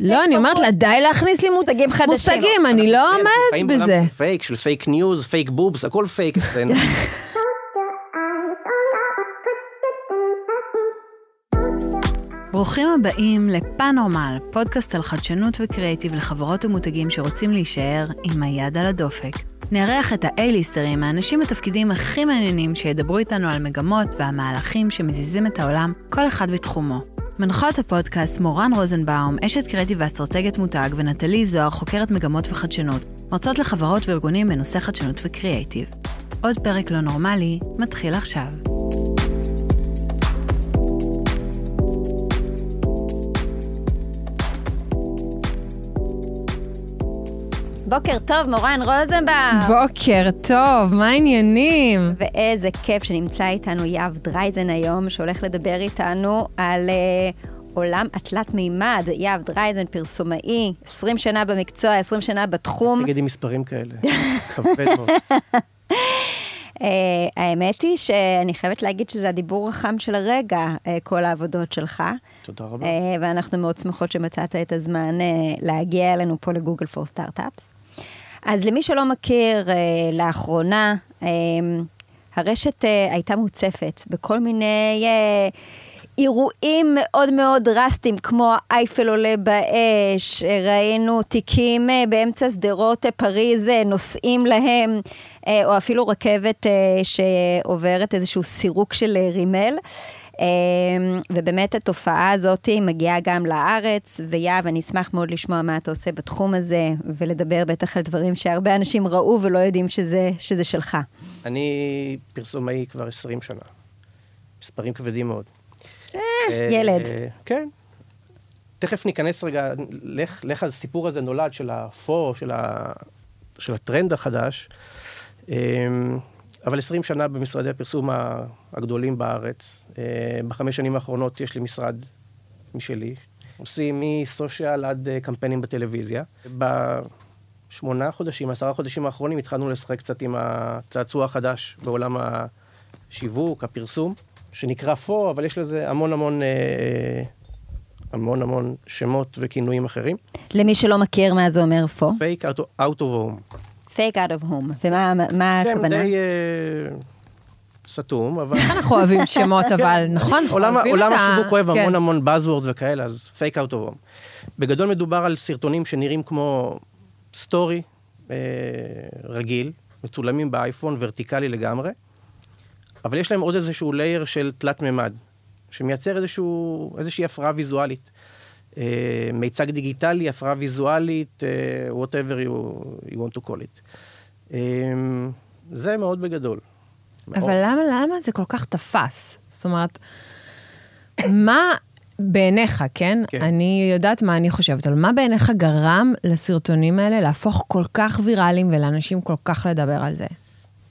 לא, אני אומרת לה, די להכניס לי מושגים חדשים. מושגים, אני לא עומדת בזה. פייק, של fake news, fake boobs, הכל פייק אצלנו. ברוכים הבאים לפאנורמל, פודקאסט על חדשנות וקריאיטיב לחברות ומותגים שרוצים להישאר עם היד על הדופק. נארח את ה A-ליסטרים, האנשים בתפקידים הכי מעניינים שידברו איתנו על מגמות והמהלכים שמזיזים את העולם, כל אחד בתחומו. מנחות הפודקאסט מורן רוזנבאום, אשת קריאיטיב ואסטרטגיית מותג, ונטלי זוהר, חוקרת מגמות וחדשנות, מרצות לחברות וארגונים בנושא חדשנות וקריאיטיב. עוד פרק לא נורמלי, מתחיל עכשיו. בוקר טוב, מורן רוזנבאום. בוקר טוב, מה העניינים? ואיזה כיף שנמצא איתנו יהב דרייזן היום, שהולך לדבר איתנו על uh, עולם התלת מימד. יהב דרייזן, פרסומאי, 20 שנה במקצוע, 20 שנה בתחום. תגידי מספרים כאלה, כבד מאוד. Uh, האמת היא שאני חייבת להגיד שזה הדיבור החם של הרגע, uh, כל העבודות שלך. תודה רבה. Uh, ואנחנו מאוד שמחות שמצאת את הזמן uh, להגיע אלינו פה לגוגל פור סטארט-אפס. אז למי שלא מכיר, אה, לאחרונה אה, הרשת אה, הייתה מוצפת בכל מיני אה, אירועים מאוד מאוד דרסטיים, כמו אייפל עולה באש, ראינו תיקים אה, באמצע שדרות אה, פריז אה, נוסעים להם, או אפילו רכבת שעוברת איזשהו סירוק של רימל. אמ, ובאמת התופעה הזאת מגיעה גם לארץ, ויהב, אני אשמח מאוד לשמוע מה אתה עושה בתחום הזה, ולדבר בטח על דברים שהרבה אנשים ראו ולא יודעים שזה, שזה שלך. אני פרסומאי כבר 20 שנה. מספרים כבדים מאוד. אה, ילד. כן. תכף ניכנס רגע, לך, לך הסיפור הזה נולד של הפו, של, ה, של הטרנד החדש. אמ, אבל 20 שנה במשרדי הפרסום הגדולים בארץ. אה, בחמש שנים האחרונות יש לי משרד משלי. עושים מסושיאל עד אה, קמפיינים בטלוויזיה. בשמונה חודשים, עשרה חודשים האחרונים התחלנו לשחק קצת עם הצעצוע החדש בעולם השיווק, הפרסום, שנקרא פו, אבל יש לזה המון המון... אה, המון המון שמות וכינויים אחרים. למי שלא מכיר מה זה אומר FOOH? Fake out of home. Fake out of home, ומה הכוונה? שם די uh, סתום, אבל... אנחנו אוהבים שמות, אבל נכון? עולם השיווק אוהב המון כן. המון Buzzwords וכאלה, אז fake out of home. בגדול מדובר על סרטונים שנראים כמו סטורי אה, רגיל, מצולמים באייפון, ורטיקלי לגמרי, אבל יש להם עוד איזשהו layer של תלת מימד, שמייצר איזשהו, איזושהי הפרעה ויזואלית. אה, מיצג דיגיטלי, הפרעה ויזואלית, אה, whatever you, you want to call it. אה, זה מאוד בגדול. אבל מאוד. למה, למה זה כל כך תפס? זאת אומרת, מה בעיניך, כן? כן? אני יודעת מה אני חושבת, אבל מה בעיניך גרם לסרטונים האלה להפוך כל כך ויראליים ולאנשים כל כך לדבר על זה?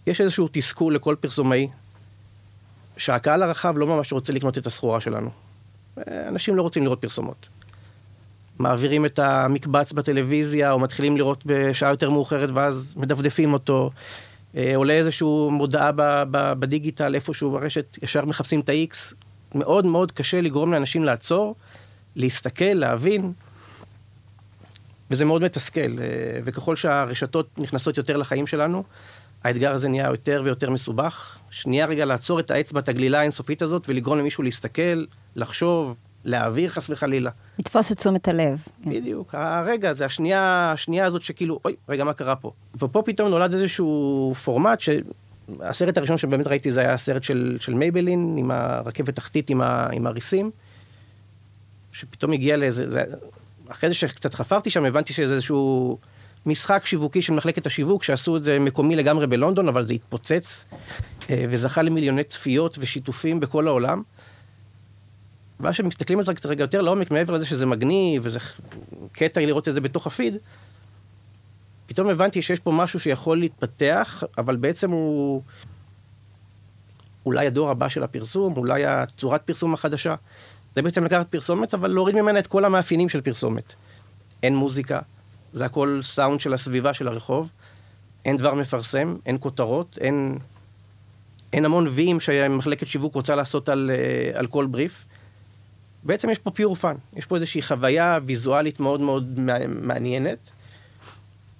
יש איזשהו תסכול לכל פרסומאי, שהקהל הרחב לא ממש רוצה לקנות את הסחורה שלנו. אנשים לא רוצים לראות פרסומות. מעבירים את המקבץ בטלוויזיה, או מתחילים לראות בשעה יותר מאוחרת ואז מדפדפים אותו. אה, עולה איזושהי מודעה בדיגיטל איפשהו ברשת, ישר מחפשים את ה-X. מאוד מאוד קשה לגרום לאנשים לעצור, להסתכל, להבין. וזה מאוד מתסכל, אה, וככל שהרשתות נכנסות יותר לחיים שלנו, האתגר הזה נהיה יותר ויותר מסובך. שנייה רגע לעצור את האצבע, את הגלילה האינסופית הזאת, ולגרום למישהו להסתכל, לחשוב, להעביר חס וחלילה. לתפוס את תשומת הלב. בדיוק. הרגע הזה, השנייה, השנייה הזאת שכאילו, אוי, רגע, מה קרה פה? ופה פתאום נולד איזשהו פורמט שהסרט הראשון שבאמת ראיתי זה היה הסרט של, של מייבלין, עם הרכבת תחתית, עם, ה, עם הריסים, שפתאום הגיע לאיזה... זה, אחרי זה שקצת חפרתי שם, הבנתי שזה איזשהו משחק שיווקי של מחלקת השיווק, שעשו את זה מקומי לגמרי בלונדון, אבל זה התפוצץ, אה, וזכה למיליוני צפיות ושיתופים בכל העולם. ואז כשמסתכלים על זה קצת רגע יותר לעומק, מעבר לזה שזה מגניב, וזה קטע לראות את זה בתוך הפיד, פתאום הבנתי שיש פה משהו שיכול להתפתח, אבל בעצם הוא אולי הדור הבא של הפרסום, אולי הצורת פרסום החדשה. זה בעצם לקחת פרסומת, אבל להוריד ממנה את כל המאפיינים של פרסומת. אין מוזיקה, זה הכל סאונד של הסביבה של הרחוב, אין דבר מפרסם, אין כותרות, אין, אין המון וי'ים שמחלקת שיווק רוצה לעשות על, אה, על כל בריף. בעצם יש פה pure fun, יש פה איזושהי חוויה ויזואלית מאוד מאוד מעניינת,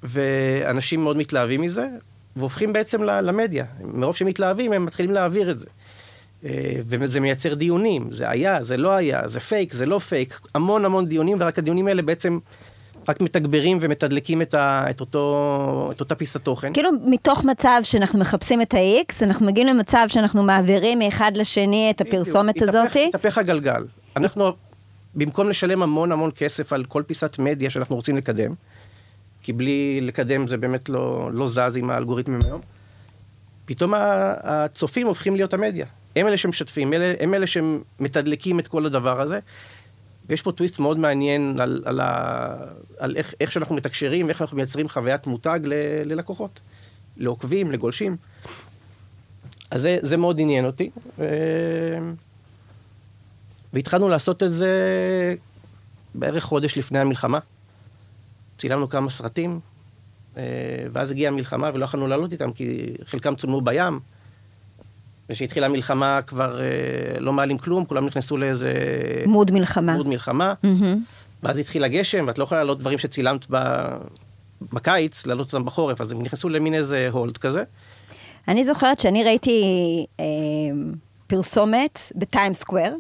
ואנשים מאוד מתלהבים מזה, והופכים בעצם למדיה. מרוב שהם מתלהבים, הם מתחילים להעביר את זה. אה, וזה מייצר דיונים, זה היה, זה לא היה, זה פייק, זה לא פייק, המון המון דיונים, ורק הדיונים האלה בעצם רק מתגברים ומתדלקים את, ה, את, אותו, את אותה פיסת תוכן. כאילו מתוך מצב שאנחנו מחפשים את ה-X, אנחנו מגיעים למצב שאנחנו מעבירים מאחד לשני את הפרסומת הזאת. התהפך הגלגל. אנחנו, במקום לשלם המון המון כסף על כל פיסת מדיה שאנחנו רוצים לקדם, כי בלי לקדם זה באמת לא, לא זז עם האלגוריתמים היום, פתאום הצופים הופכים להיות המדיה. הם אלה שמשתפים, הם אלה שמתדלקים את כל הדבר הזה. ויש פה טוויסט מאוד מעניין על, על, ה, על איך, איך שאנחנו מתקשרים ואיך אנחנו מייצרים חוויית מותג ל, ללקוחות, לעוקבים, לגולשים. אז זה, זה מאוד עניין אותי. ו... והתחלנו לעשות את זה בערך חודש לפני המלחמה. צילמנו כמה סרטים, אה, ואז הגיעה המלחמה ולא יכולנו לעלות איתם, כי חלקם צולמו בים. וכשהתחילה המלחמה כבר אה, לא מעלים כלום, כולם נכנסו לאיזה... מוד מלחמה. מוד מלחמה. Mm-hmm. ואז התחיל הגשם, ואת לא יכולה לעלות דברים שצילמת ב... בקיץ, לעלות אותם בחורף, אז הם נכנסו למין איזה הולד כזה. אני זוכרת שאני ראיתי אה, פרסומת בטיים סקוואר,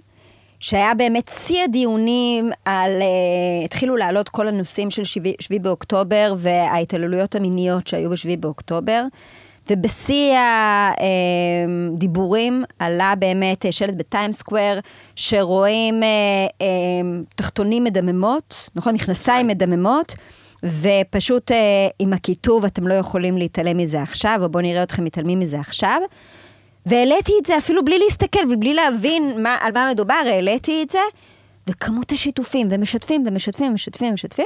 שהיה באמת שיא הדיונים על, uh, התחילו לעלות כל הנושאים של שביעי באוקטובר וההתעללויות המיניות שהיו בשביעי באוקטובר. ובשיא הדיבורים עלה באמת שלט בטיים סקוואר, שרואים אה, אה, תחתונים מדממות, נכון? מכנסיים מדממות. ופשוט אה, עם הכיתוב, אתם לא יכולים להתעלם מזה עכשיו, או בואו נראה אתכם מתעלמים מזה עכשיו. והעליתי את זה אפילו בלי להסתכל ובלי להבין מה, על מה מדובר, העליתי את זה, וכמות השיתופים, ומשתפים, ומשתפים, ומשתפים, ומשתפים.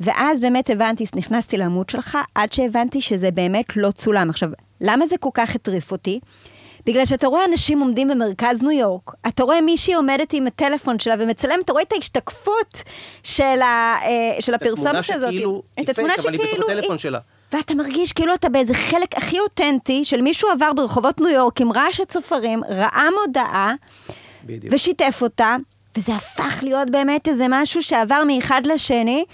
ואז באמת הבנתי, נכנסתי לעמוד שלך, עד שהבנתי שזה באמת לא צולם. עכשיו, למה זה כל כך הטריף אותי? בגלל שאתה רואה אנשים עומדים במרכז ניו יורק, אתה רואה מישהי עומדת עם הטלפון שלה ומצלמת, אתה רואה את ההשתקפות של, ה, אה, של הפרסומת הזאת. שכאילו, את התמונה שכאילו... אבל היא בתוך הטלפון שלה. ואתה מרגיש כאילו אתה באיזה חלק הכי אותנטי של מישהו עבר ברחובות ניו יורק עם רעש הצופרים, ראה מודעה, בדיוק. ושיתף אותה, וזה הפך להיות באמת איזה משהו שעבר מאחד לשני.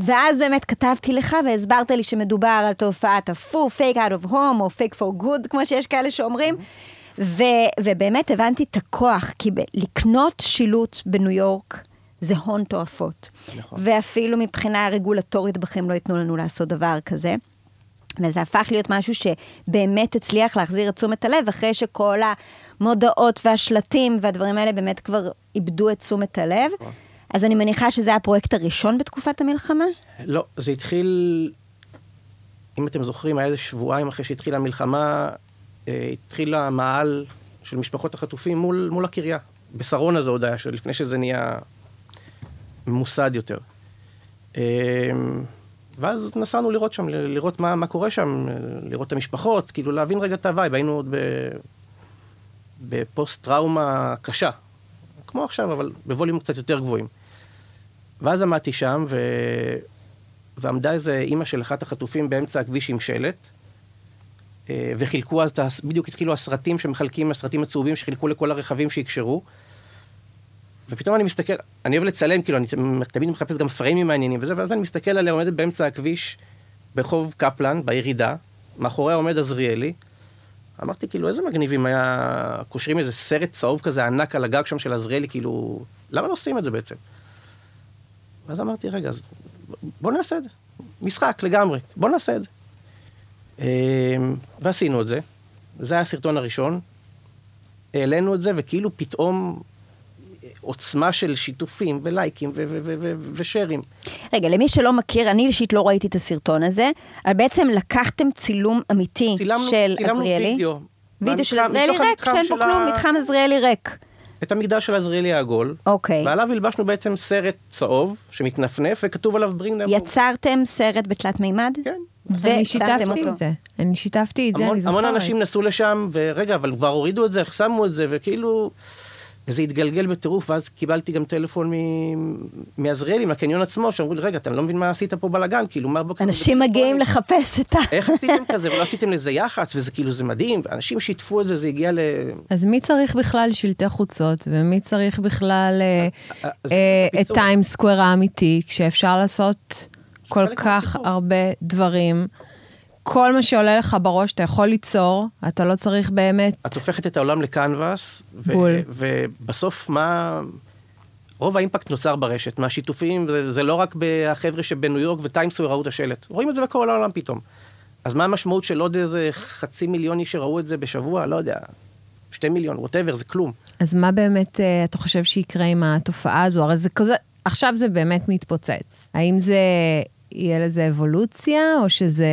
ואז באמת כתבתי לך והסברת לי שמדובר על תופעת ה FOOH, fake out of home, או fake for good, כמו שיש כאלה שאומרים. ו- ובאמת הבנתי את הכוח, כי ב- לקנות שילוט בניו יורק זה הון תועפות. נכון. ואפילו מבחינה רגולטורית בכם לא ייתנו לנו לעשות דבר כזה. וזה הפך להיות משהו שבאמת הצליח להחזיר את תשומת הלב, אחרי שכל המודעות והשלטים והדברים האלה באמת כבר איבדו את תשומת הלב. נכון. אז אני מניחה שזה הפרויקט הראשון בתקופת המלחמה? לא, זה התחיל, אם אתם זוכרים, היה איזה שבועיים אחרי שהתחילה המלחמה, אה, התחיל המאהל של משפחות החטופים מול, מול הקריה. בשרונה זה עוד היה, לפני שזה נהיה ממוסד יותר. אה, ואז נסענו לראות שם, לראות מה, מה קורה שם, לראות את המשפחות, כאילו להבין רגע את ה vibe, היינו עוד בפוסט-טראומה קשה, כמו עכשיו, אבל בווליום קצת יותר גבוהים. ואז עמדתי שם, ו... ועמדה איזה אימא של אחת החטופים באמצע הכביש עם שלט, אה, וחילקו אז, בדיוק התחילו הסרטים שמחלקים, הסרטים הצהובים שחילקו לכל הרכבים שיקשרו. ופתאום אני מסתכל, אני אוהב לצלם, כאילו, אני תמיד מחפש גם פריימים מעניינים וזה, ואז אני מסתכל עליה עומדת באמצע הכביש, ברחוב קפלן, בירידה, מאחוריה עומד עזריאלי. אמרתי, כאילו, איזה מגניבים היה, קושרים איזה סרט צהוב כזה ענק על הגג שם של עזריאלי, כאילו, למה לא עושים את זה בעצם? ואז אמרתי, רגע, אז בוא נעשה את זה. משחק לגמרי, בוא נעשה את זה. אמ, ועשינו את זה. זה היה הסרטון הראשון. העלינו את זה, וכאילו פתאום עוצמה של שיתופים ולייקים ושרים. רגע, למי שלא מכיר, אני אישית לא ראיתי את הסרטון הזה, אבל בעצם לקחתם צילום אמיתי צילמנו, של צילמנו עזריאלי. צילמנו וידאו. וידאו של עזריאלי ריק, שאין בו כלום, מתחם עזריאלי ריק. את המגדל של עזריאלי העגול. אוקיי. ועליו הלבשנו בעצם סרט צהוב שמתנפנף וכתוב עליו ברינג them יצרתם סרט בתלת מימד? כן. אני שיתפתי את זה. אני שיתפתי את זה, אני זוכרת. המון אנשים נסעו לשם, ורגע, אבל כבר הורידו את זה, איך שמו את זה, וכאילו... וזה התגלגל בטירוף, ואז קיבלתי גם טלפון מעזריאלי, מהקניון עצמו, שאמרו לי, רגע, אתה לא מבין מה עשית פה בלאגן, כאילו, מה בוקר... אנשים מגיעים לחפש את ה... איך עשיתם כזה, ולא עשיתם לזה יח"צ, וזה כאילו, זה מדהים, אנשים שיתפו את זה, זה הגיע ל... אז מי צריך בכלל שלטי חוצות, ומי צריך בכלל אה, אה, את טיים סקוואר האמיתי, כשאפשר לעשות כל כך הרבה דברים. כל מה שעולה לך בראש אתה יכול ליצור, אתה לא צריך באמת... את הופכת את העולם לקנבס, בול. ובסוף מה... רוב האימפקט נוצר ברשת, מהשיתופים, זה, זה לא רק החבר'ה שבניו יורק וטיימסווי ראו את השלט, רואים את זה בכל העולם פתאום. אז מה המשמעות של עוד איזה חצי מיליון איש שראו את זה בשבוע? לא יודע, שתי מיליון, ווטאבר, זה כלום. אז מה באמת uh, אתה חושב שיקרה עם התופעה הזו? הרי זה כזה, עכשיו זה באמת מתפוצץ. האם זה, יהיה לזה אבולוציה, או שזה...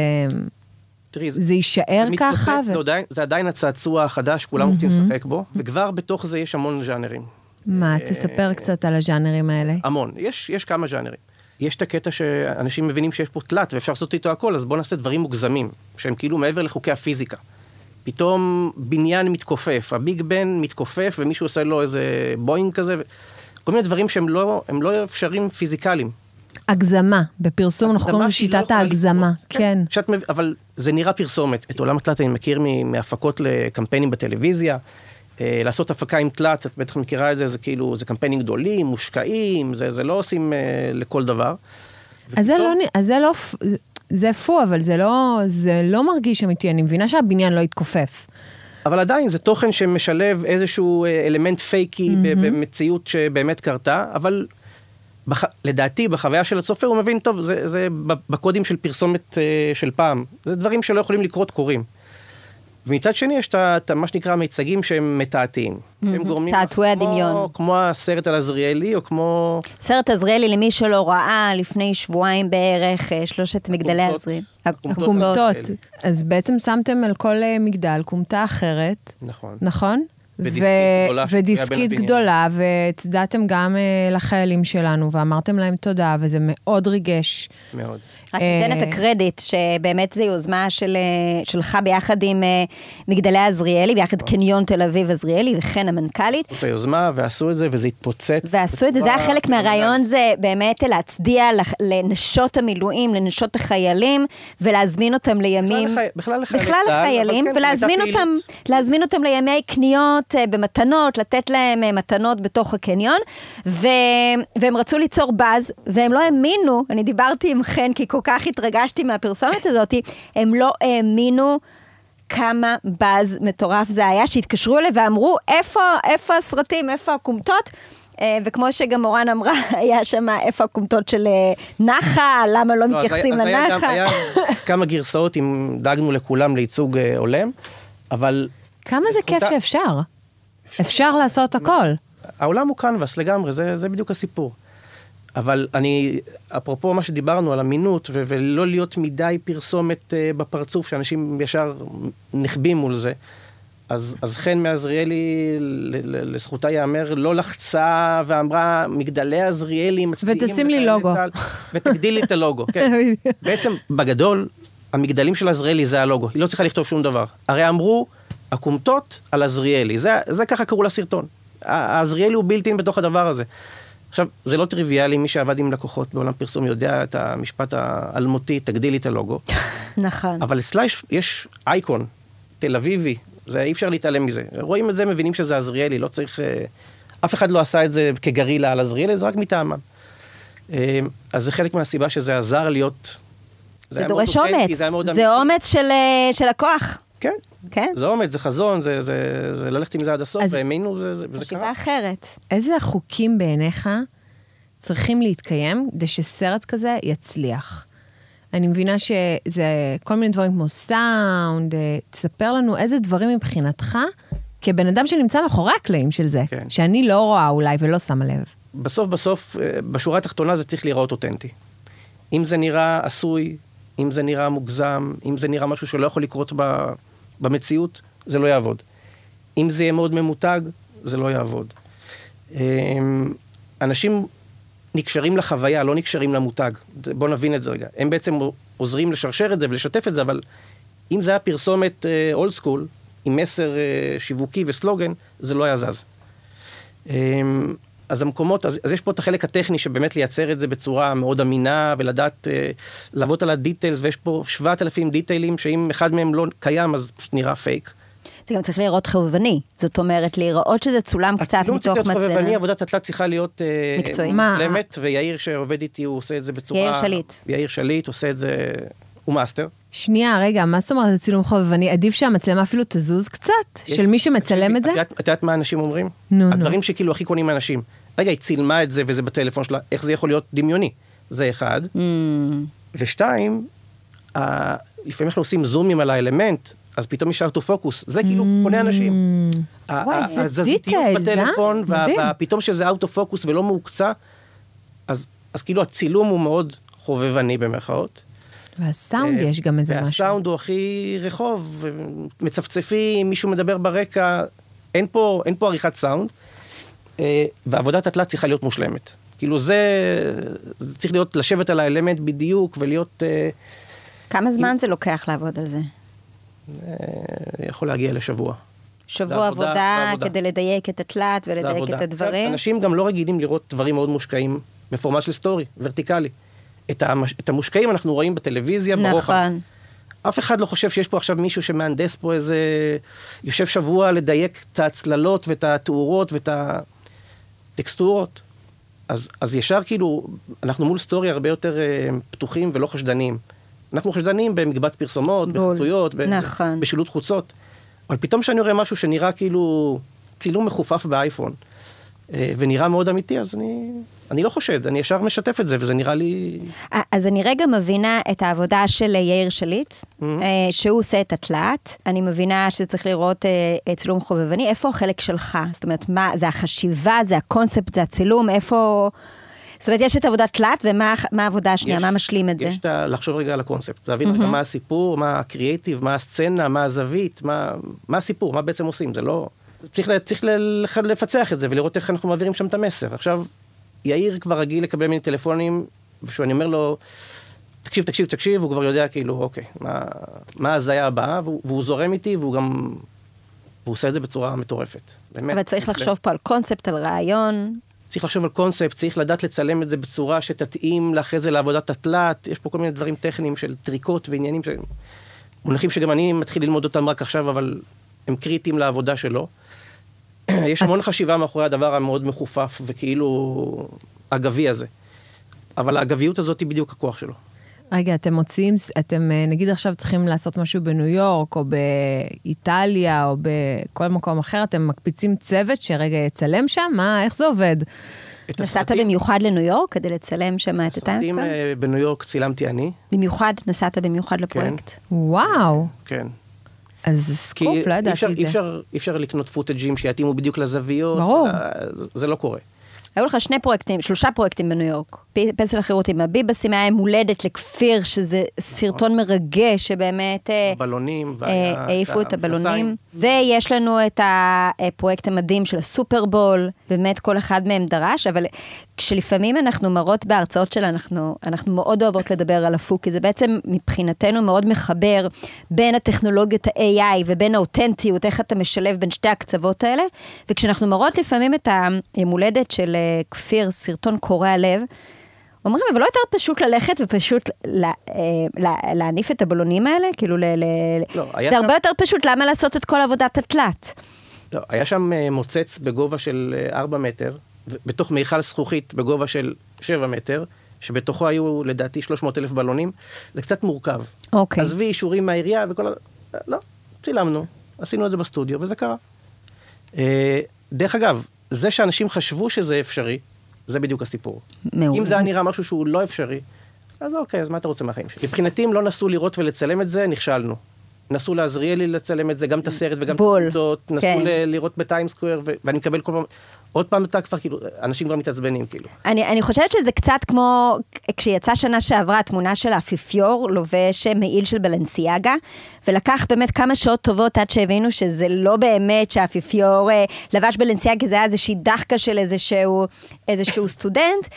תראי, זה יישאר ככה? ו... זה, עדיין, זה עדיין הצעצוע החדש, כולם רוצים לשחק בו, וכבר בתוך זה יש המון ז'אנרים. מה, אה, תספר קצת על הז'אנרים האלה. המון, יש, יש כמה ז'אנרים. יש את הקטע שאנשים מבינים שיש פה תלת ואפשר לעשות איתו הכל, אז בואו נעשה דברים מוגזמים, שהם כאילו מעבר לחוקי הפיזיקה. פתאום בניין מתכופף, הביג בן מתכופף ומישהו עושה לו איזה בואינג כזה, כל מיני דברים שהם לא, לא אפשריים פיזיקליים. הגזמה, בפרסום אנחנו קוראים לזה לא שיטת ההגזמה, כן. כן. אבל זה נראה פרסומת. את עולם התלת אני מכיר מהפקות לקמפיינים בטלוויזיה. אה, לעשות הפקה עם תלת, את בטח מכירה את זה, זה כאילו, זה קמפיינים גדולים, מושקעים, זה, זה לא עושים אה, לכל דבר. אז זה לא, אז זה לא, זה פו, אבל זה לא, זה לא מרגיש אמיתי, אני מבינה שהבניין לא יתכופף. אבל עדיין זה תוכן שמשלב איזשהו אה, אלמנט פייקי mm-hmm. במציאות שבאמת קרתה, אבל בח... לדעתי, בחוויה של הצופה, הוא מבין, טוב, זה, זה בקודים של פרסומת uh, של פעם. זה דברים שלא יכולים לקרות קורים. ומצד שני יש את מה שנקרא מיצגים שהם מתעתעים. Mm-hmm. הם גורמים... תעתועי הדמיון. כמו הסרט על עזריאלי, או כמו... סרט עזריאלי, למי שלא ראה, לפני שבועיים בערך, אה, שלושת מגדלי עזריאלי. הקומטות. אז בעצם שמתם על כל אה, מגדל קומטה אחרת. נכון. נכון? ודיסקית גדולה, והצדעתם גם uh, לחיילים שלנו, ואמרתם להם תודה, וזה מאוד ריגש. מאוד. רק ניתן את אה, הקרדיט, שבאמת זו יוזמה של, אה, שלך ביחד עם מגדלי עזריאלי, ביחד קניון תל אביב עזריאלי, וכן המנכ"לית. זאת היוזמה, ועשו את זה, וזה התפוצץ. ועשו את זה, זה היה חלק מהרעיון, זה באמת להצדיע לנשות המילואים, לנשות החיילים, ולהזמין אותם לימים... בכלל לחיילים, כן, ולהזמין אותם לימי קניות. אה, במתנות, לתת להם אה, מתנות בתוך הקניון. והם רצו ליצור באז, והם לא האמינו, אני דיברתי עם חן כי כל כך התרגשתי מהפרסומת הזאת, הם לא האמינו. כמה באז מטורף זה היה, שהתקשרו אליי ואמרו, איפה, איפה הסרטים, איפה הכומתות? אה, וכמו שגם מורן אמרה, היה שם איפה הכומתות של נחל, למה לא, לא מתייחסים לנחל. היה כמה גרסאות, אם דאגנו לכולם לייצוג הולם, אבל... כמה זה כיף שאפשר. אפשר לעשות הכל. העולם הוא קנבס לגמרי, זה, זה בדיוק הסיפור. אבל אני, אפרופו מה שדיברנו על אמינות, ו- ולא להיות מדי פרסומת uh, בפרצוף, שאנשים ישר נחבים מול זה, אז, אז חן מעזריאלי, לזכותה ייאמר, לא לחצה ואמרה, מגדלי עזריאלי מצדיעים... ותשים לי לוגו. צהל, ותגדיל לי את הלוגו, כן. בעצם, בגדול, המגדלים של עזריאלי זה הלוגו, היא לא צריכה לכתוב שום דבר. הרי אמרו, הכומתות על עזריאלי, זה, זה ככה קראו לסרטון. העזריאלי הוא בלתי בתוך הדבר הזה. עכשיו, זה לא טריוויאלי, מי שעבד עם לקוחות בעולם פרסום יודע את המשפט האלמותי, תגדילי את הלוגו. נכון. אבל אצלה יש, יש אייקון, תל אביבי, זה אי אפשר להתעלם מזה. רואים את זה, מבינים שזה עזריאלי, לא צריך... אה, אף אחד לא עשה את זה כגרילה על עזריאלי, זה רק מטעמם. אה, אז זה חלק מהסיבה שזה עזר להיות... זה, זה דורש אומץ, זה, זה אומץ של, אה, של הכוח. כן, כן. זה אומץ, זה חזון, זה, זה, זה ללכת עם זה עד הסוף, והאמינו, זה, זה, וזה קרה. חשיבה אחרת. איזה חוקים בעיניך צריכים להתקיים כדי שסרט כזה יצליח? אני מבינה שזה כל מיני דברים כמו סאונד, אה, תספר לנו איזה דברים מבחינתך, כבן אדם שנמצא מאחורי הקלעים של זה, כן. שאני לא רואה אולי ולא שמה לב. בסוף בסוף, אה, בשורה התחתונה זה צריך להיראות אותנטי. אם זה נראה עשוי, אם זה נראה מוגזם, אם זה נראה משהו שלא יכול לקרות ב... במציאות, זה לא יעבוד. אם זה יהיה מאוד ממותג, זה לא יעבוד. אמ, אנשים נקשרים לחוויה, לא נקשרים למותג. בואו נבין את זה רגע. הם בעצם עוזרים לשרשר את זה ולשתף את זה, אבל אם זה היה פרסומת אולד uh, סקול, עם מסר uh, שיווקי וסלוגן, זה לא היה זז. אמ, אז המקומות, אז, אז יש פה את החלק הטכני שבאמת לייצר את זה בצורה מאוד אמינה ולדעת, אה, לעבוד על ה details, ויש פה 7,000 דיטיילים שאם אחד מהם לא קיים אז פשוט נראה פייק. זה גם צריך להיראות חובבני, זאת אומרת, להיראות שזה צולם קצת הצילום מתוך צריך להיות מצלמה. חובבני, עבודת התלת צריכה להיות אה, מקצועית. מה? מושלמת, ויאיר שעובד איתי הוא עושה את זה בצורה... יאיר שליט. יאיר שליט עושה את זה, הוא מאסטר. שנייה, רגע, מה זאת אומרת צילום חובבני? עדיף שהמצלמה אפילו תזוז קצת? של מי שמצלם את זה? את יודעת- את יודעת מה אנשים אומרים? נו, נו. הדברים שכאילו הכי קונים מאנשים. רגע, היא צילמה את זה וזה בטלפון שלה, איך זה יכול להיות דמיוני? זה אחד. Mm, ושתיים, ה- לפעמים אנחנו עושים זומים על האלמנט, אז פתאום יש אוטו פוקוס, זה כאילו קונה אנשים. Mm. וואי, זה הזזיתיות בטלפון, אה? מדהים. ופתאום שזה אוטו פוקוס ולא מהוקצע, אז אז כאילו הצילום הוא מאוד חובבני במרכאות. והסאונד יש גם איזה משהו. והסאונד הוא הכי רחוב, מצפצפים, מישהו מדבר ברקע, אין פה, אין פה עריכת סאונד, אה, ועבודת התלת צריכה להיות מושלמת. כאילו זה, זה צריך להיות, לשבת על האלמנט בדיוק ולהיות, אה, כמה זמן זה לוקח לעבוד על זה? אה, יכול להגיע לשבוע. שבוע עבודה, עבודה. כדי לדייק את התלת ולדייק. את הדברים? אנשים גם לא רגילים לראות דברים מאוד מושקעים בפורמט של סטורי, ורטיקלי. את, המש, את המושקעים אנחנו רואים בטלוויזיה, ברוחב. נכון. אף אחד לא חושב שיש פה עכשיו מישהו שמהנדס פה איזה... יושב שבוע לדייק את ההצללות ואת התאורות ואת הטקסטורות. אז, אז ישר כאילו, אנחנו מול סטורי הרבה יותר אה, פתוחים ולא חשדניים. אנחנו חשדניים במקבץ פרסומות, בול. בחסויות, ב- נכון. בשילוט חוצות. אבל פתאום כשאני רואה משהו שנראה כאילו צילום מחופף באייפון, אה, ונראה מאוד אמיתי, אז אני, אני לא חושד, אני ישר משתף את זה, וזה נראה לי... אז אני רגע מבינה את העבודה של יאיר שליט, Mm-hmm. אה, שהוא עושה את התלת. אני מבינה שזה צריך לראות אה, צילום חובבני. איפה החלק שלך? זאת אומרת, מה, זה החשיבה, זה הקונספט, זה הצילום, איפה... זאת אומרת, יש את עבודת תלת, ומה מה העבודה השנייה? יש- מה משלים את זה? יש את ה... לחשוב רגע על הקונספט, להבין רגע מה הסיפור, מה הקריאייטיב, מה הסצנה, מה הזווית, מה, מה הסיפור, מה בעצם עושים, זה לא... צריך, צריך לפצח את זה ולראות איך אנחנו מעבירים שם את המסר. עכשיו, יאיר כבר רגיל לקבל ממני טלפונים, וכשאני אומר לו, תקשיב, תקשיב, תקשיב, הוא כבר יודע כאילו, אוקיי, מה, ההזיה הבאה, והוא, והוא זורם איתי, והוא גם... הוא עושה את זה בצורה מטורפת. באמת. אבל צריך. לחשוב פה על קונספט, על רעיון. צריך לחשוב על קונספט, צריך לדעת לצלם את זה בצורה שתתאים לאחרי זה לעבודת התלת, יש פה כל מיני דברים טכניים של טריקות ועניינים, ש... מונחים שגם אני מתחיל ללמוד אותם רק עכשיו, אבל הם קריטיים לעבודה שלו. יש המון חשיבה מאחורי הדבר המאוד מחופף וכאילו אגבי הזה. אבל האגביות הזאת היא בדיוק הכוח שלו. רגע, אתם מוציאים, אתם אה, נגיד עכשיו צריכים לעשות משהו בניו יורק, או באיטליה, או בכל מקום אחר, אתם מקפיצים צוות שרגע יצלם שם? מה, איך זה עובד? נסעת הסרטים- במיוחד לניו יורק כדי לצלם שם את הסרטים הטיימסקול? אה, בניו יורק צילמתי אני, במיוחד, נסעת במיוחד לפרויקט. וואו, כן. אז סקופ, לא ידעתי אפשר, את זה. אפשר, אי אפשר לקנות פוטג'ים שיתאימו בדיוק לזוויות. ברור. אלא- זה- זה לא קורה. היו לך שני פרויקטים, שלושה פרויקטים בניו יורק. פסל החירות עם הביבסים היה יום הולדת לכפיר, שזה סרטון מרגש שבאמת אה, בלונים, אה, העיפו את הבלונים. ויש לנו את הפרויקט המדהים של הסופרבול, באמת כל אחד מהם דרש, אבל כשלפעמים אנחנו מראות בהרצאות שלנו, אנחנו, אנחנו מאוד אוהבות לדבר על הפוק, כי זה בעצם מבחינתנו מאוד מחבר בין הטכנולוגיות ה-AI ובין האותנטיות, איך אתה משלב בין שתי הקצוות האלה, וכשאנחנו מראות לפעמים את היום הולדת של אה, כפיר, סרטון קורע לב, אומרים, אבל לא יותר פשוט ללכת ופשוט לה, אה, לה, להניף את הבלונים האלה? כאילו, ל, ל, לא, זה הרבה יותר פשוט, למה לעשות את כל עבודת התלת? לא, היה שם אה, מוצץ בגובה של 4 מטר, ו- בתוך מיכל זכוכית בגובה של 7 מטר, שבתוכו היו לדעתי 300 אלף בלונים. זה קצת מורכב. אוקיי. עזבי אישורים מהעירייה וכל ה... לא, צילמנו, עשינו את זה בסטודיו וזה קרה. אה, דרך אגב, זה שאנשים חשבו שזה אפשרי, זה בדיוק הסיפור. מעולה. אם זה היה נראה משהו שהוא לא אפשרי, אז אוקיי, אז מה אתה רוצה מהחיים שלי? מבחינתי, אם לא נסו לראות ולצלם את זה, נכשלנו. נסו לעזריאלי לצלם את זה, גם את הסרט וגם את בול, הפרוטות, נסו כן. ל- לראות בטיים סקוויר, ו- ואני מקבל כל פעם, עוד פעם אתה כבר, כאילו, אנשים כבר מתעצבנים, כאילו. אני, אני חושבת שזה קצת כמו כשיצאה שנה שעברה התמונה של האפיפיור לובש מעיל של בלנסיאגה, ולקח באמת כמה שעות טובות עד שהבינו שזה לא באמת שהאפיפיור אה, לבש בלנסיאגה, זה היה איזושהי דחקה של איזשהו, איזשהו סטודנט.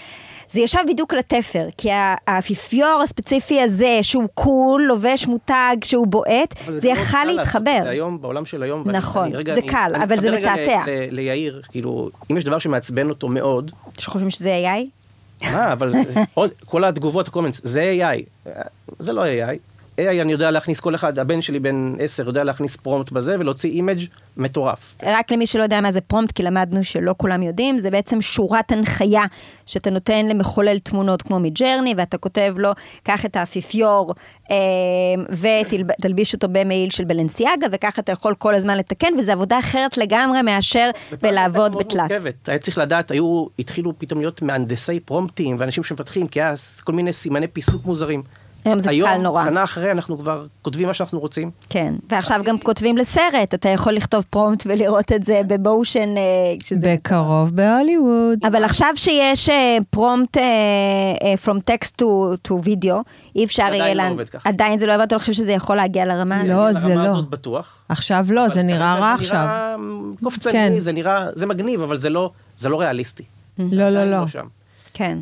זה ישב בדיוק לתפר, כי האפיפיור הספציפי הזה, שהוא cool, לובש מותג, שהוא בועט, זה יכל להתחבר. זה היום, בעולם של היום. נכון, רגע- זה אני- קל, אני אבל זה מתעתע. ליאיר, כאילו, אם יש דבר שמעצבן אותו מאוד, שחושבים שזה AI? מה, אבל עוד, כל התגובות, ה comments, זה AI. זה לא AI. AI, אני יודע להכניס כל אחד, הבן שלי בן 10 יודע להכניס prompt בזה ולהוציא image מטורף. רק למי שלא יודע מה זה prompt, כי למדנו שלא כולם יודעים, זה בעצם שורת הנחיה שאתה נותן למחולל תמונות כמו מג'רני, ואתה כותב לו, קח את האפיפיור אה, ותלביש אותו במעיל של בלנסיאגה, וככה אתה יכול כל הזמן לתקן, וזו עבודה אחרת לגמרי מאשר בלעבוד בתלת. מורכבת. היה צריך לדעת, היו, התחילו פתאום להיות מהנדסי פרומפטים ואנשים שמפתחים, כי היה כל מיני סימני פיסוק מוזרים. היום זה קל נורא. היום, שנה אחרי, אנחנו כבר כותבים מה שאנחנו רוצים. כן, ועכשיו גם כותבים לסרט, אתה יכול לכתוב פרומפט ולראות את זה בבושן, אה, שזה... בקרוב בהוליווד. אבל עכשיו שיש פרומפט אה, אה, from text to, to video, אי אפשר עדיין יהיה... לא לה- עובד ככה. עדיין זה לא עובד, אתה לא חושב שזה יכול להגיע לרמה? לא, זה לא. הזאת בטוח. עכשיו לא, זה נראה רע זה עכשיו. נראה קופצני, כן. זה נראה, זה מגניב, אבל זה לא, זה לא ריאליסטי. לא, לא, עדיין לא. שם. כן.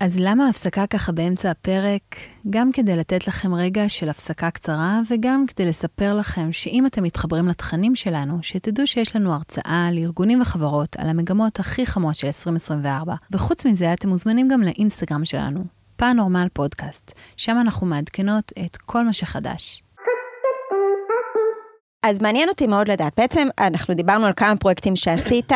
אז למה ההפסקה ככה באמצע הפרק? גם כדי לתת לכם רגע של הפסקה קצרה, וגם כדי לספר לכם שאם אתם מתחברים לתכנים שלנו, שתדעו שיש לנו הרצאה לארגונים וחברות על המגמות הכי חמות של 2024. וחוץ מזה, אתם מוזמנים גם לאינסטגרם שלנו, פאנורמל פודקאסט. שם אנחנו מעדכנות את כל מה שחדש. אז מעניין אותי מאוד לדעת, בעצם אנחנו דיברנו על כמה פרויקטים שעשית,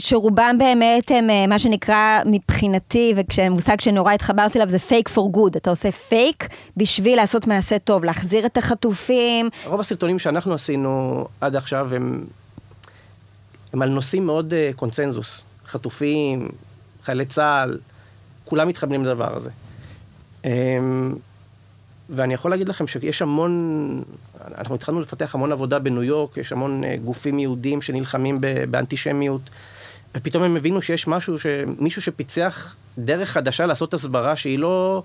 שרובם באמת הם אה, מה שנקרא מבחינתי, ומושג שנורא התחברתי אליו זה fake for good, אתה עושה פייק בשביל לעשות מעשה טוב, להחזיר את החטופים, רוב הסרטונים שאנחנו עשינו עד עכשיו הם, הם על נושאים מאוד uh, קונצנזוס. חטופים, חיילי צה"ל, כולם מתחברים לדבר הזה. Um, ואני יכול להגיד לכם שיש המון, אנחנו התחלנו לפתח המון עבודה בניו יורק, יש המון uh, גופים יהודים שנלחמים ב- באנטישמיות, ופתאום הם הבינו שיש משהו, מישהו שפיצח דרך חדשה לעשות הסברה שהיא לא...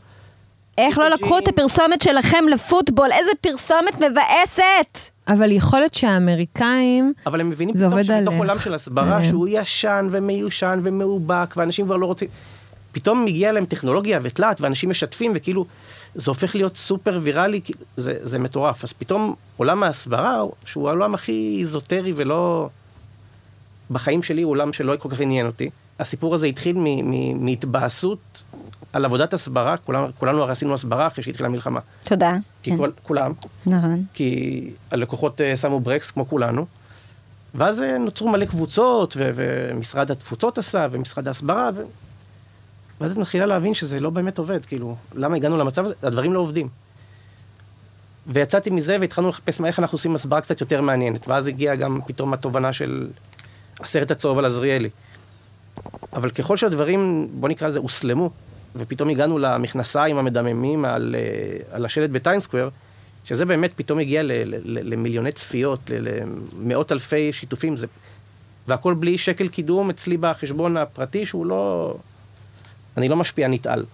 איך לא לקחו את הפרסומת שלכם לפוטבול, איזה פרסומת מבאסת! אבל יכול להיות שהאמריקאים, אבל הם מבינים פתאום שבתוך. עולם של הסברה, כן. שהוא ישן ומיושן ומאובק, ואנשים כבר לא רוצים... פתאום מגיע להם טכנולוגיה ותלת, ואנשים משתפים, וכאילו, זה הופך להיות סופר ויראלי, זה, זה מטורף. אז פתאום עולם ההסברה, שהוא העולם הכי איזוטרי ולא... בחיים שלי הוא עולם שלא כל כך עניין אותי. הסיפור הזה התחיל מהתבאסות על עבודת הסברה, כולנו, כולנו הרי עשינו הסברה אחרי שהתחילה המלחמה. תודה. כי כן, כל, כולם, נכון. כי הלקוחות אה, שמו ברקס כמו כולנו. ואז אה, נוצרו מלא קבוצות, ו- ומשרד התפוצות עשה, ומשרד ההסברה, ו... ואז את מתחילה להבין שזה לא באמת עובד, כאילו, למה הגענו למצב הזה? הדברים לא עובדים. ויצאתי מזה והתחלנו לחפש מה איך אנחנו עושים הסברה קצת יותר מעניינת, ואז הגיעה גם פתאום התובנה של הסרט הצהוב על עזריאלי. אבל ככל שהדברים, בוא נקרא לזה, הוסלמו, ופתאום הגענו למכנסיים המדממים על, אה, על השלט בטיימסקוואר, שזה באמת פתאום הגיע ל, ל, ל, למיליוני צפיות, למאות אלפי שיתופים, זה, והכל בלי שקל קידום אצלי בחשבון הפרטי, שהוא לא... אני לא משפיע נתעל.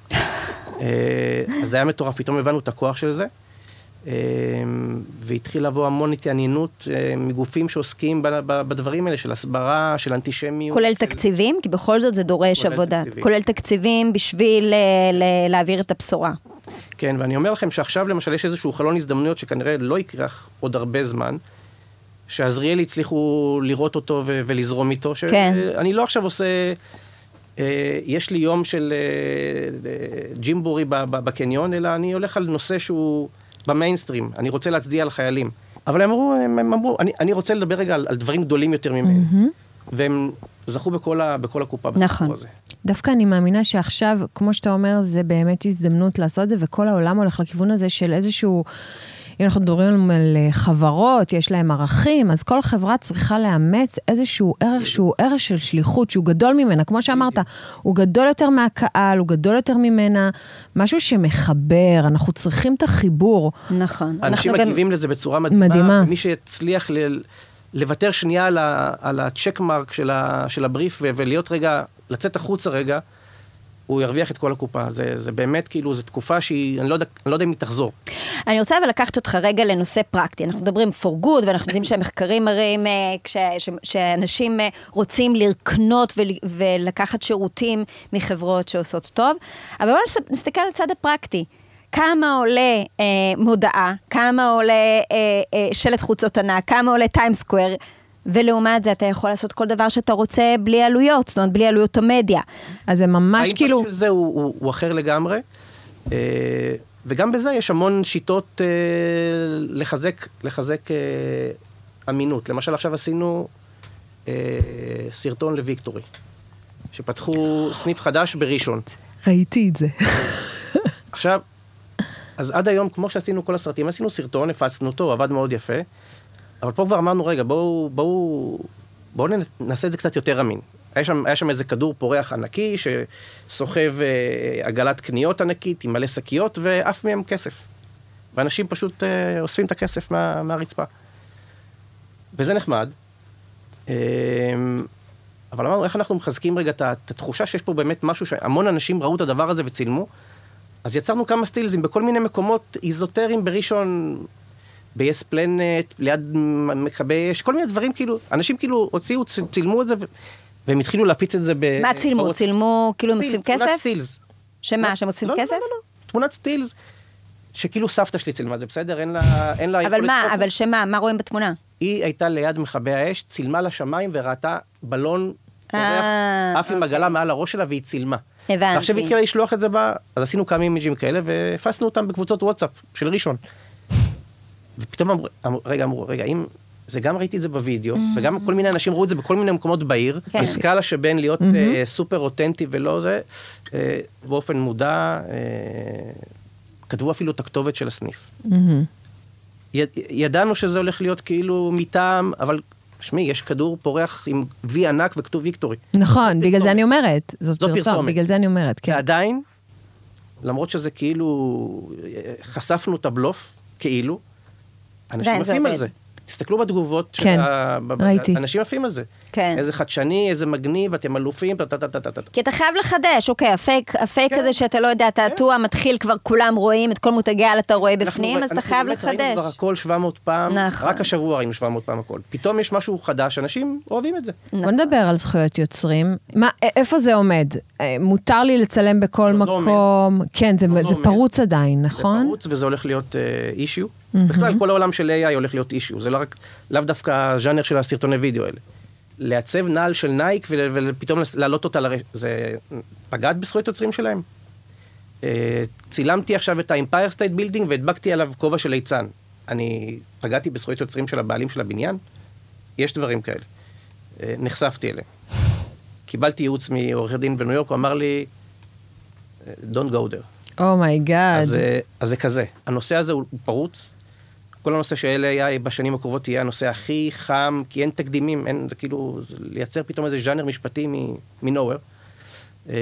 אה, אז זה היה מטורף, פתאום הבנו את הכוח של זה. אה, והתחיל לבוא המון התעניינות אה, מגופים שעוסקים בדברים האלה של הסברה, של אנטישמיות. כולל של- תקציבים? כי בכל זאת זה דורש כולל עבודה. תקציבים. כולל תקציבים בשביל להעביר את הבשורה. כן, ואני אומר לכם שעכשיו למשל יש איזשהו חלון הזדמנויות שכנראה לא יקרח עוד הרבה זמן, שעזריאלי הצליחו לראות אותו ולזרום איתו, כן. שאני לא עכשיו עושה, יש לי יום של אה, אה, ג'ימבורי בקניון, אלא אני הולך על נושא שהוא במיינסטרים, אני רוצה להצדיע לחיילים. אבל הם אמרו, הם, אמרו, אני, אני רוצה לדבר רגע על, על דברים גדולים יותר ממני. והם זכו בכל, ה, בכל הקופה בסיפור נכון. הזה. דווקא אני מאמינה שעכשיו, כמו שאתה אומר, זה באמת הזדמנות לעשות זה, וכל העולם הולך לכיוון הזה של איזשהו... אם אנחנו מדברים על אה, חברות, יש להם ערכים, אז כל חברה צריכה לאמץ איזשהו ערך שהוא ערך של שליחות, שהוא גדול ממנה, כמו שאמרת, הוא גדול יותר מהקהל, הוא גדול יותר ממנה, משהו שמחבר, אנחנו צריכים את החיבור. נכון. אנשים אנחנו גם- מגיבים לזה בצורה מדהימה. מדהימה. מי שיצליח ל... לוותר שנייה על, ה... על הצ'ק מרק של, ה... של הבריף ו... ולהיות רגע, לצאת החוצה רגע, הוא ירוויח את כל הקופה. זה, זה באמת, כאילו, זו תקופה שהיא, אני לא יודע, אני לא יודע אם היא תחזור. אני רוצה אבל לקחת אותך רגע לנושא פרקטי. אנחנו מדברים for good, ואנחנו יודעים שהמחקרים מראים אה, כש, ש, שאנשים אה, רוצים לרקנות ול, ולקחת שירותים מחברות שעושות טוב, אבל בואו נסתכל על הצד הפרקטי. כמה עולה אה, מודעה, כמה עולה אה, אה, שלט חוצות ענק, כמה עולה טיימסקוויר, ולעומת זה אתה יכול לעשות כל דבר שאתה רוצה בלי עלויות, זאת אומרת בלי עלויות המדיה. אז זה ממש האימפקט כאילו... של זה הוא, הוא, הוא אחר לגמרי, אה, וגם בזה יש המון שיטות אה, לחזק, לחזק אה, אמינות. למשל עכשיו עשינו אה, סרטון לוויקטורי, שפתחו סניף חדש בראשון. ראיתי את זה. עכשיו, אז עד היום, כמו שעשינו כל הסרטים, עשינו סרטון, הפצנו אותו, עבד מאוד יפה, אבל פה כבר אמרנו, רגע, בואו, בואו, בואו נעשה את זה קצת יותר אמין. היה שם, היה שם איזה כדור פורח ענקי שסוחב אה, עגלת קניות ענקית עם מלא שקיות ועף מהם כסף. ואנשים פשוט אה, אוספים את הכסף מה, מהרצפה. וזה נחמד. אה, אבל אמרנו, איך אנחנו מחזקים רגע את התחושה שיש פה באמת משהו שהמון אנשים ראו את הדבר הזה וצילמו. אז יצרנו כמה סטילזים בכל מיני מקומות איזוטריים בראשון, ב-yes planet, ליד מכבי אש, כל מיני דברים כאילו, אנשים כאילו הוציאו, צילמו את זה, ו- והם התחילו להפיץ את זה ב... מה צילמו? צילמו כאילו הם אוספים תמונת כסף? סטילס. שמה, שהם אוספים לא, כסף? לא, לא, לא, תמונת סטילס, שכאילו סבתא שלי צילמה זה, בסדר? אין לה, אין לה אבל מה. אבל שמה, מה רואים בתמונה? היא הייתה ליד מכבי האש, צילמה לשמיים וראתה בלון פורח, אה, עף עם אוקיי. עגלה מעל הראש שלה והיא צילמה. הבנתי. ועכשיו היא התחילה לשלוח את זה ב... אז עשינו כמה אימג'ים כאלה והפצנו אותם בקבוצות וואטסאפ של ראשון. ופתאום אמרו, רגע, אמרו, רגע, אם... זה גם ראיתי את זה בווידאו, וגם כל מיני אנשים ראו את זה בכל מיני מקומות בעיר, כן. בסקאלה שבין להיות אה, סופר אותנטי ולא זה, אה, באופן מודע, אה, כתבו אפילו את הכתובת של הסניף. יד, ידענו שזה הולך להיות כאילו מטעם, אבל שמעי, יש כדור פורח עם וי ענק וכתוב ויקטורי. נכון, בגלל זה אני אומרת. זאת זאת פרסומת, פרסומת. בגלל זה אני אומרת, כן. ועדיין, למרות שזה כאילו, חשפנו את הבלוף, כאילו, אנשים עפים על. זה. תסתכלו בתגובות, כן, ה- ב- ב- ראיתי. אנשים עפים על זה. כן. איזה חדשני, איזה מגניב, אתם אלופים, טה טה טה טה טה. כי אתה חייב לחדש, אוקיי, הפייק, הפייק כן. הזה שאתה לא יודע, התעתוע מתחיל כבר, כולם רואים, את כל מותגי על אתה רואה אנחנו- בפנים, אז אתה אנחנו חייב באמת ראינו לחדש. כבר הכל 700 פעם, נכון. רק השבוע ראינו 700 פעם הכל. פתאום יש משהו חדש, אנשים אוהבים את זה. בוא נדבר על זכויות יוצרים. מה, איפה זה עומד? אה, מותר לי לצלם בכל לא מקום. כן, זה, זה לא זה. פרוץ עדיין, נכון? זה פרוץ וזה הולך להיות אישיו. בכלל, כל העולם של AI הולך להיות אישיו. זה לא רק, לאו דווקא הז'אנר של הסרטוני וידאו האלה. לעצב נעל של נייק ופתאום להעלות אותה לרשת, זה פגעת בזכויות יוצרים שלהם. אה, צילמתי עכשיו את ה-Empire State Building והדבקתי עליו כובע של ליצן. אני פגעתי בזכויות יוצרים של הבעלים של הבניין? יש דברים כאלה. אה, נחשפתי אליהם. קיבלתי ייעוץ מעורך דין בניו יורק, הוא אמר לי, אה, Don't go there. Oh my God. אז, אה, אז זה כזה. הנושא הזה הוא פרוץ. כל הנושא של AI בשנים הקרובות יהיה הנושא הכי חם, כי אין תקדימים, אין, זה כאילו, זה לייצר פתאום איזה ז'אנר משפטי מנוהוור. אה,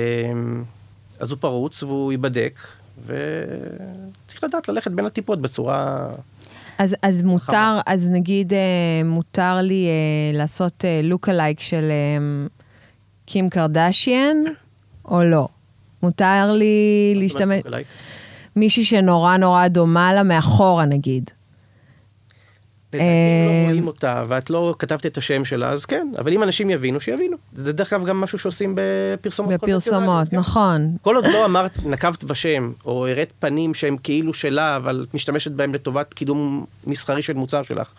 אז הוא פרוץ והוא ייבדק, וצריך לדעת ללכת בין הטיפות בצורה... אז, אז מותר, אז נגיד, אה, מותר לי אה, לעשות לוק אלייק של אה, קים קרדשיאן, או לא? מותר לי להשתמש... מישהי שנורא נורא דומה לה מאחורה, נגיד. לדעתי, אם אה, לא רואים אותה ואת לא כתבת את השם שלה, אז כן, אבל אם אנשים יבינו, שיבינו. זה דרך אגב גם משהו שעושים בפרסומות. בפרסומות. נכון. כל עוד לא אמרת, נקבת בשם, או הראת פנים שהם כאילו שלה, אבל את משתמשת בהם לטובת קידום מסחרי של מוצר שלך,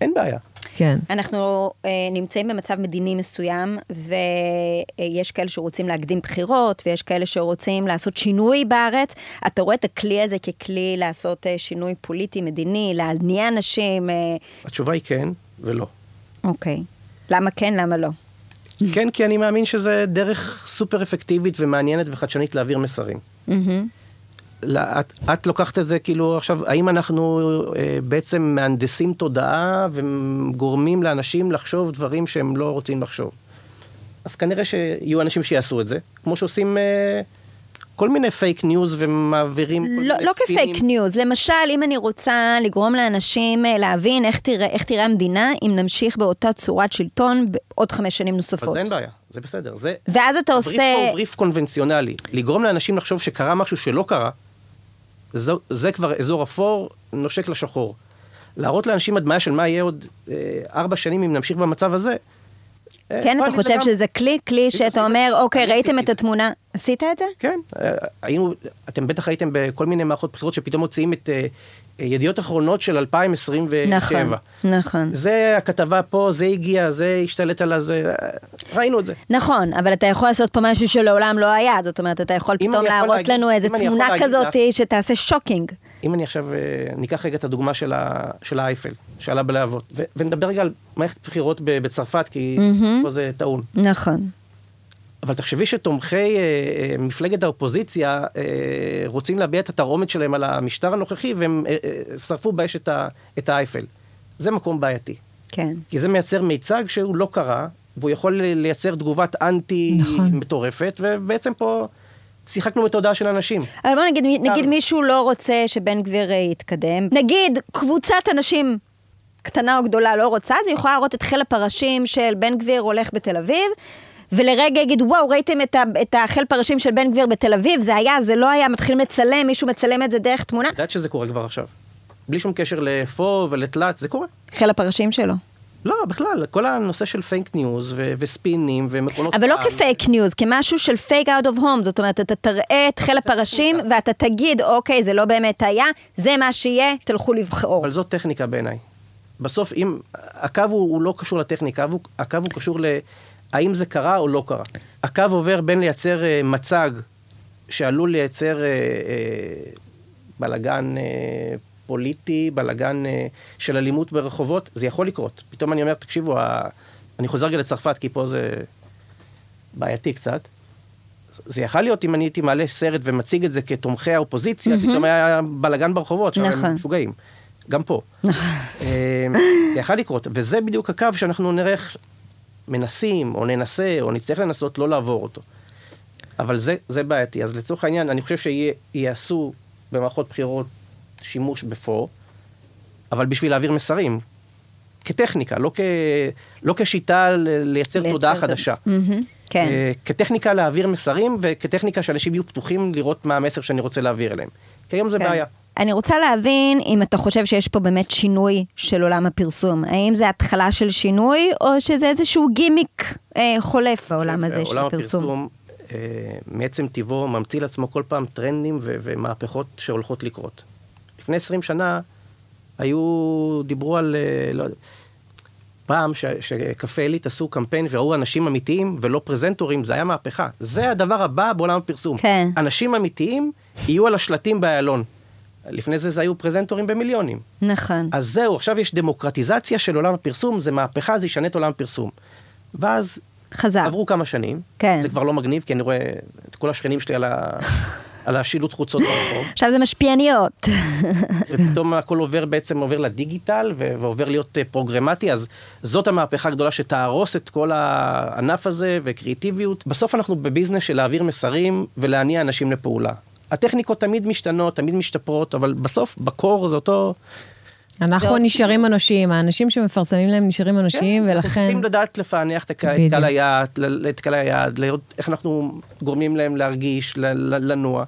אין בעיה. כן. אנחנו אה, נמצאים במצב מדיני מסוים, ויש כאלה שרוצים להקדים בחירות, ויש כאלה שרוצים לעשות שינוי בארץ. אתה רואה את הכלי הזה ככלי לעשות אה, שינוי פוליטי, מדיני, להניע אנשים? אה, התשובה היא כן ולא. אוקיי. למה כן, למה לא? כן, כי אני מאמין שזה דרך סופר אפקטיבית ומעניינת וחדשנית להעביר מסרים. מהמם. לא, את, את לוקחת את זה כאילו עכשיו, האם אנחנו אה, בעצם מהנדסים תודעה וגורמים לאנשים לחשוב דברים שהם לא רוצים לחשוב? אז כנראה שיהיו אנשים שיעשו את זה, כמו שעושים אה, כל מיני fake news ומעבירים כל לא, מיני לא ספינים. כפייק ניוז, למשל, אם אני רוצה לגרום לאנשים אה, להבין איך תראה, איך תראה המדינה, אם נמשיך באותה צורת שלטון בעוד חמש שנים נוספות. אז אין בעיה, זה בסדר. זה... ואז אתה הבריף עושה... פה הוא בריף קונבנציונלי. לגרום לאנשים לחשוב שקרה משהו שלא קרה, זה, זה כבר אזור אפור, נושק לשחור. להראות לאנשים הדמיה של מה יהיה עוד אה, ארבע שנים אם נמשיך במצב הזה. אה, כן, אתה חושב לגמרי. שזה כלי, כלי שאתה אומר, אוקיי, ראיתם את התמונה, עשית את זה? כן, אה, היינו, אתם בטח הייתם בכל מיני מערכות בחירות שפתאום מוציאים את אה, אה, ידיעות אחרונות של 2027. נכון, נכון. זה הכתבה פה, זה הגיע, זה השתלט על הזה, ראינו את זה. נכון, אבל אתה יכול לעשות פה משהו שלעולם לא היה, זאת אומרת, אתה יכול פתאום להראות להגיד- לנו איזה תמונה כזאת שתעשה שוקינג. אם אני עכשיו, אה, ניקח רגע את הדוגמה של, ה, של האייפל, שעלה בלהבות, ונדבר רגע על מערכת בחירות בצרפת, כי פה זה טעון. נכון. אבל תחשבי שתומכי אה, אה, מפלגת האופוזיציה אה, רוצים להביע את התרעומת שלהם על המשטר הנוכחי, והם אה, אה, שרפו באש את, האייפל. זה מקום בעייתי. כן. כי זה מייצר מיצג שהוא לא קרה, והוא יכול לייצר תגובת אנטי נכון. מטורפת, ובעצם פה שיחקנו בתודעה של אנשים. אבל בוא נגיד, נגיד מישהו לא רוצה שבן גביר אה, יתקדם. נגיד קבוצת אנשים קטנה או גדולה לא רוצה, אז היא יכולה להראות את חיל הפרשים של בן גביר הולך בתל אביב. ולרגע יגיד, וואו, ראיתם את, ה, את החיל פרשים של בן גביר בתל אביב? זה היה, זה לא היה, מתחילים לצלם, מישהו מצלם את זה דרך תמונה. את יודעת שזה קורה כבר עכשיו. בלי שום קשר ל FOOH ולתלת, זה קורה. חיל הפרשים שלו. לא, בכלל, כל הנושא של fake news ו- וספינים ומכונות... אבל לא. כפייק ניוז, כמשהו של fake out of home, זאת אומרת, אתה תראה את חיל הפרשים ואתה תגיד, אוקיי, זה לא באמת היה, זה מה שיהיה, תלכו לבחור. אבל זאת טכניקה בעיניי. בסוף, אם... הקו הוא, הוא לא קשור לטכניקה, הקו הוא, הקו הוא קשור ל... האם זה קרה או לא קרה. הקו עובר בין לייצר אה, מצג שעלול לייצר אה, אה, בלגן אה, פוליטי, בלגן אה, של אלימות ברחובות, זה יכול לקרות. פתאום אני אומר, תקשיבו, ה... אני חוזר רגע לצרפת, כי פה זה בעייתי קצת. זה יכל להיות אם אני הייתי מעלה סרט ומציג את זה כתומכי האופוזיציה, פתאום היה בלאגן ברחובות, עכשיו נכון. הם משוגעים. גם פה. אה, זה יכל לקרות, וזה בדיוק הקו שאנחנו נראה איך מנסים, או ננסה, או נצטרך לנסות לא לעבור אותו. אבל זה, זה בעייתי. אז לצורך העניין, אני חושב שיעשו במערכות בחירות שימוש בפור, אבל בשביל להעביר מסרים. כטכניקה, לא, כ, לא כשיטה לייצר תודעה את- חדשה. מהמם, כן. אה, כטכניקה להעביר מסרים, וכטכניקה שאנשים יהיו פתוחים לראות מה המסר שאני רוצה להעביר אליהם. כי היום זה כן. בעיה. אני רוצה להבין אם אתה חושב שיש פה באמת שינוי של עולם הפרסום. האם זה התחלה של שינוי, או שזה איזשהו גימיק אה, חולף בעולם הזה של עולם הפרסום? הפרסום, אה, מעצם טיבו, ממציא לעצמו כל פעם טרנדים ו- ומהפכות שהולכות לקרות. לפני 20 שנה היו, דיברו על, אה, לא יודע, פעם ש- שקפה עילית עשו קמפיין וראו אנשים אמיתיים ולא פרזנטורים, זה היה מהפכה. זה הדבר הבא בעולם הפרסום. כן. אנשים אמיתיים יהיו על השלטים באיילון. לפני זה זה היו פרזנטורים במיליונים. נכון. אז זהו, עכשיו יש דמוקרטיזציה של עולם הפרסום, זה מהפכה, זה ישנה את עולם הפרסום. ואז חזר. עברו כמה שנים, כן. זה כבר לא מגניב, כי אני רואה את כל השכנים שלי על, ה... על השילוט חוצות ברחוב, עכשיו זה משפיעניות. ופתאום הכל עובר בעצם עובר לדיגיטל ועובר להיות אה, פרוגרמטי, אז זאת המהפכה הגדולה שתהרוס את כל הענף הזה וקריאיטיביות. בסוף אנחנו בביזנס של להעביר מסרים ולהניע אנשים לפעולה. הטכניקות תמיד משתנות, תמיד משתפרות, אבל בסוף, בקור זה אותו... אנחנו נשארים אנושיים, האנשים שמפרסמים להם נשארים אנושיים, כן, אנחנו ולכן... צריכים לדעת לפענח את. קהל היעד, את קהל היעד, לראות איך אנחנו גורמים להם להרגיש, לנוע.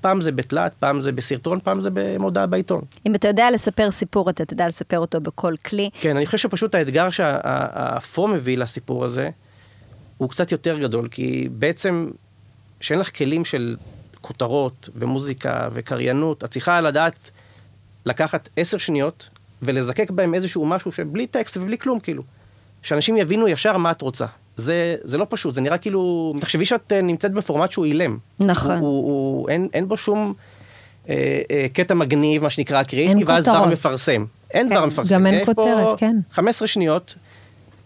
פעם זה בתלת, פעם זה בסרטון, פעם זה במודעה בעיתון. אם אתה יודע לספר סיפור, אתה תדע לספר אותו בכל כלי. כן, אני חושב שפשוט האתגר שהפו מביא לסיפור הזה, הוא קצת יותר גדול, כי בעצם, שאין לך כלים של כותרות ומוזיקה וקריינות, את צריכה לדעת לקחת עשר שניות ולזקק בהם איזשהו משהו שבלי טקסט ובלי כלום, כאילו. שאנשים יבינו ישר מה את רוצה. זה, זה לא פשוט, זה נראה כאילו... תחשבי שאת אה, נמצאת בפורמט שהוא אילם. נכון. הוא, הוא, הוא, אין, אין בו שום אה, אה, קטע מגניב, מה שנקרא קריאיטי, ואז דבר. מפרסם. אין דבר מפרסם. גם אין כותרת, כן. 15 שניות,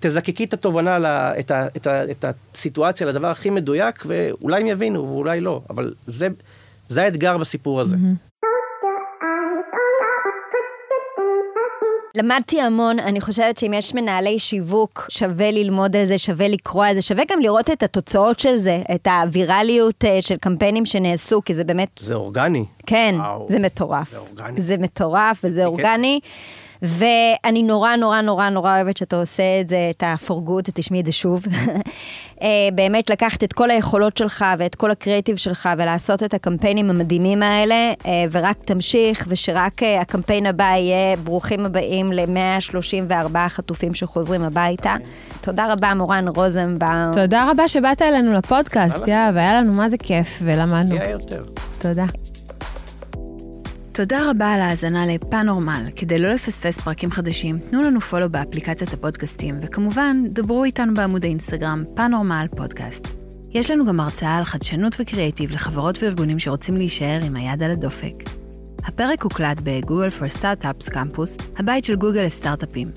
תזקקי את התובנה, ל- את, ה, את, ה, את הסיטואציה לדבר הכי מדויק, ואולי הם יבינו, ואולי לא. אבל זה, זה האתגר בסיפור הזה. למדתי המון, אני חושבת שאם יש מנהלי שיווק, שווה ללמוד על זה, שווה לקרוא על זה, שווה גם לראות את התוצאות של זה, את הווירליות אה, של קמפיינים שנעשו, כי זה באמת, זה אורגני. כן, וואו. זה מטורף. זה אורגני. זה מטורף וזה אורגני. ואני נורא נורא נורא נורא אוהבת שאתה עושה את זה, את ה-for good, תשמעי את זה שוב. אה, באמת לקחת את כל היכולות שלך ואת כל הקריאיטיב שלך ולעשות את הקמפיינים המדהימים האלה, אה, ורק תמשיך, ושרק אה, הקמפיין הבא יהיה ברוכים הבאים ל-134 חטופים שחוזרים הביתה. תודה רבה, מורן רוזנבאום. תודה רבה שבאת אלינו לפודקאסט, יא, והיה לנו מה זה כיף, ולמדנו. יהיה יותר. תודה. תודה רבה על ההאזנה לפאנורמל. כדי לא לפספס פרקים חדשים, תנו לנו פולו באפליקציית הפודקאסטים, וכמובן, דברו איתנו בעמוד האינסטגרם פאנורמל פודקאסט. יש לנו גם הרצאה על חדשנות וקריאיטיב לחברות וארגונים שרוצים להישאר עם היד על הדופק. הפרק הוקלט בגוגל for Startups קמפוס, הבית של גוגל לסטארט-אפים.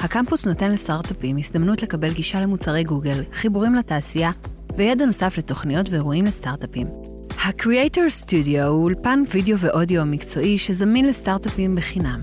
הקמפוס נותן לסטארט-אפים הזדמנות לקבל גישה למוצרי גוגל, חיבורים לתעשייה וידע נוסף לתוכניות ואירועים לסטארט-אפים. ה-Creator Studio הוא אולפן וידאו ואודיו מקצועי שזמין לסטארט-אפים בחינם.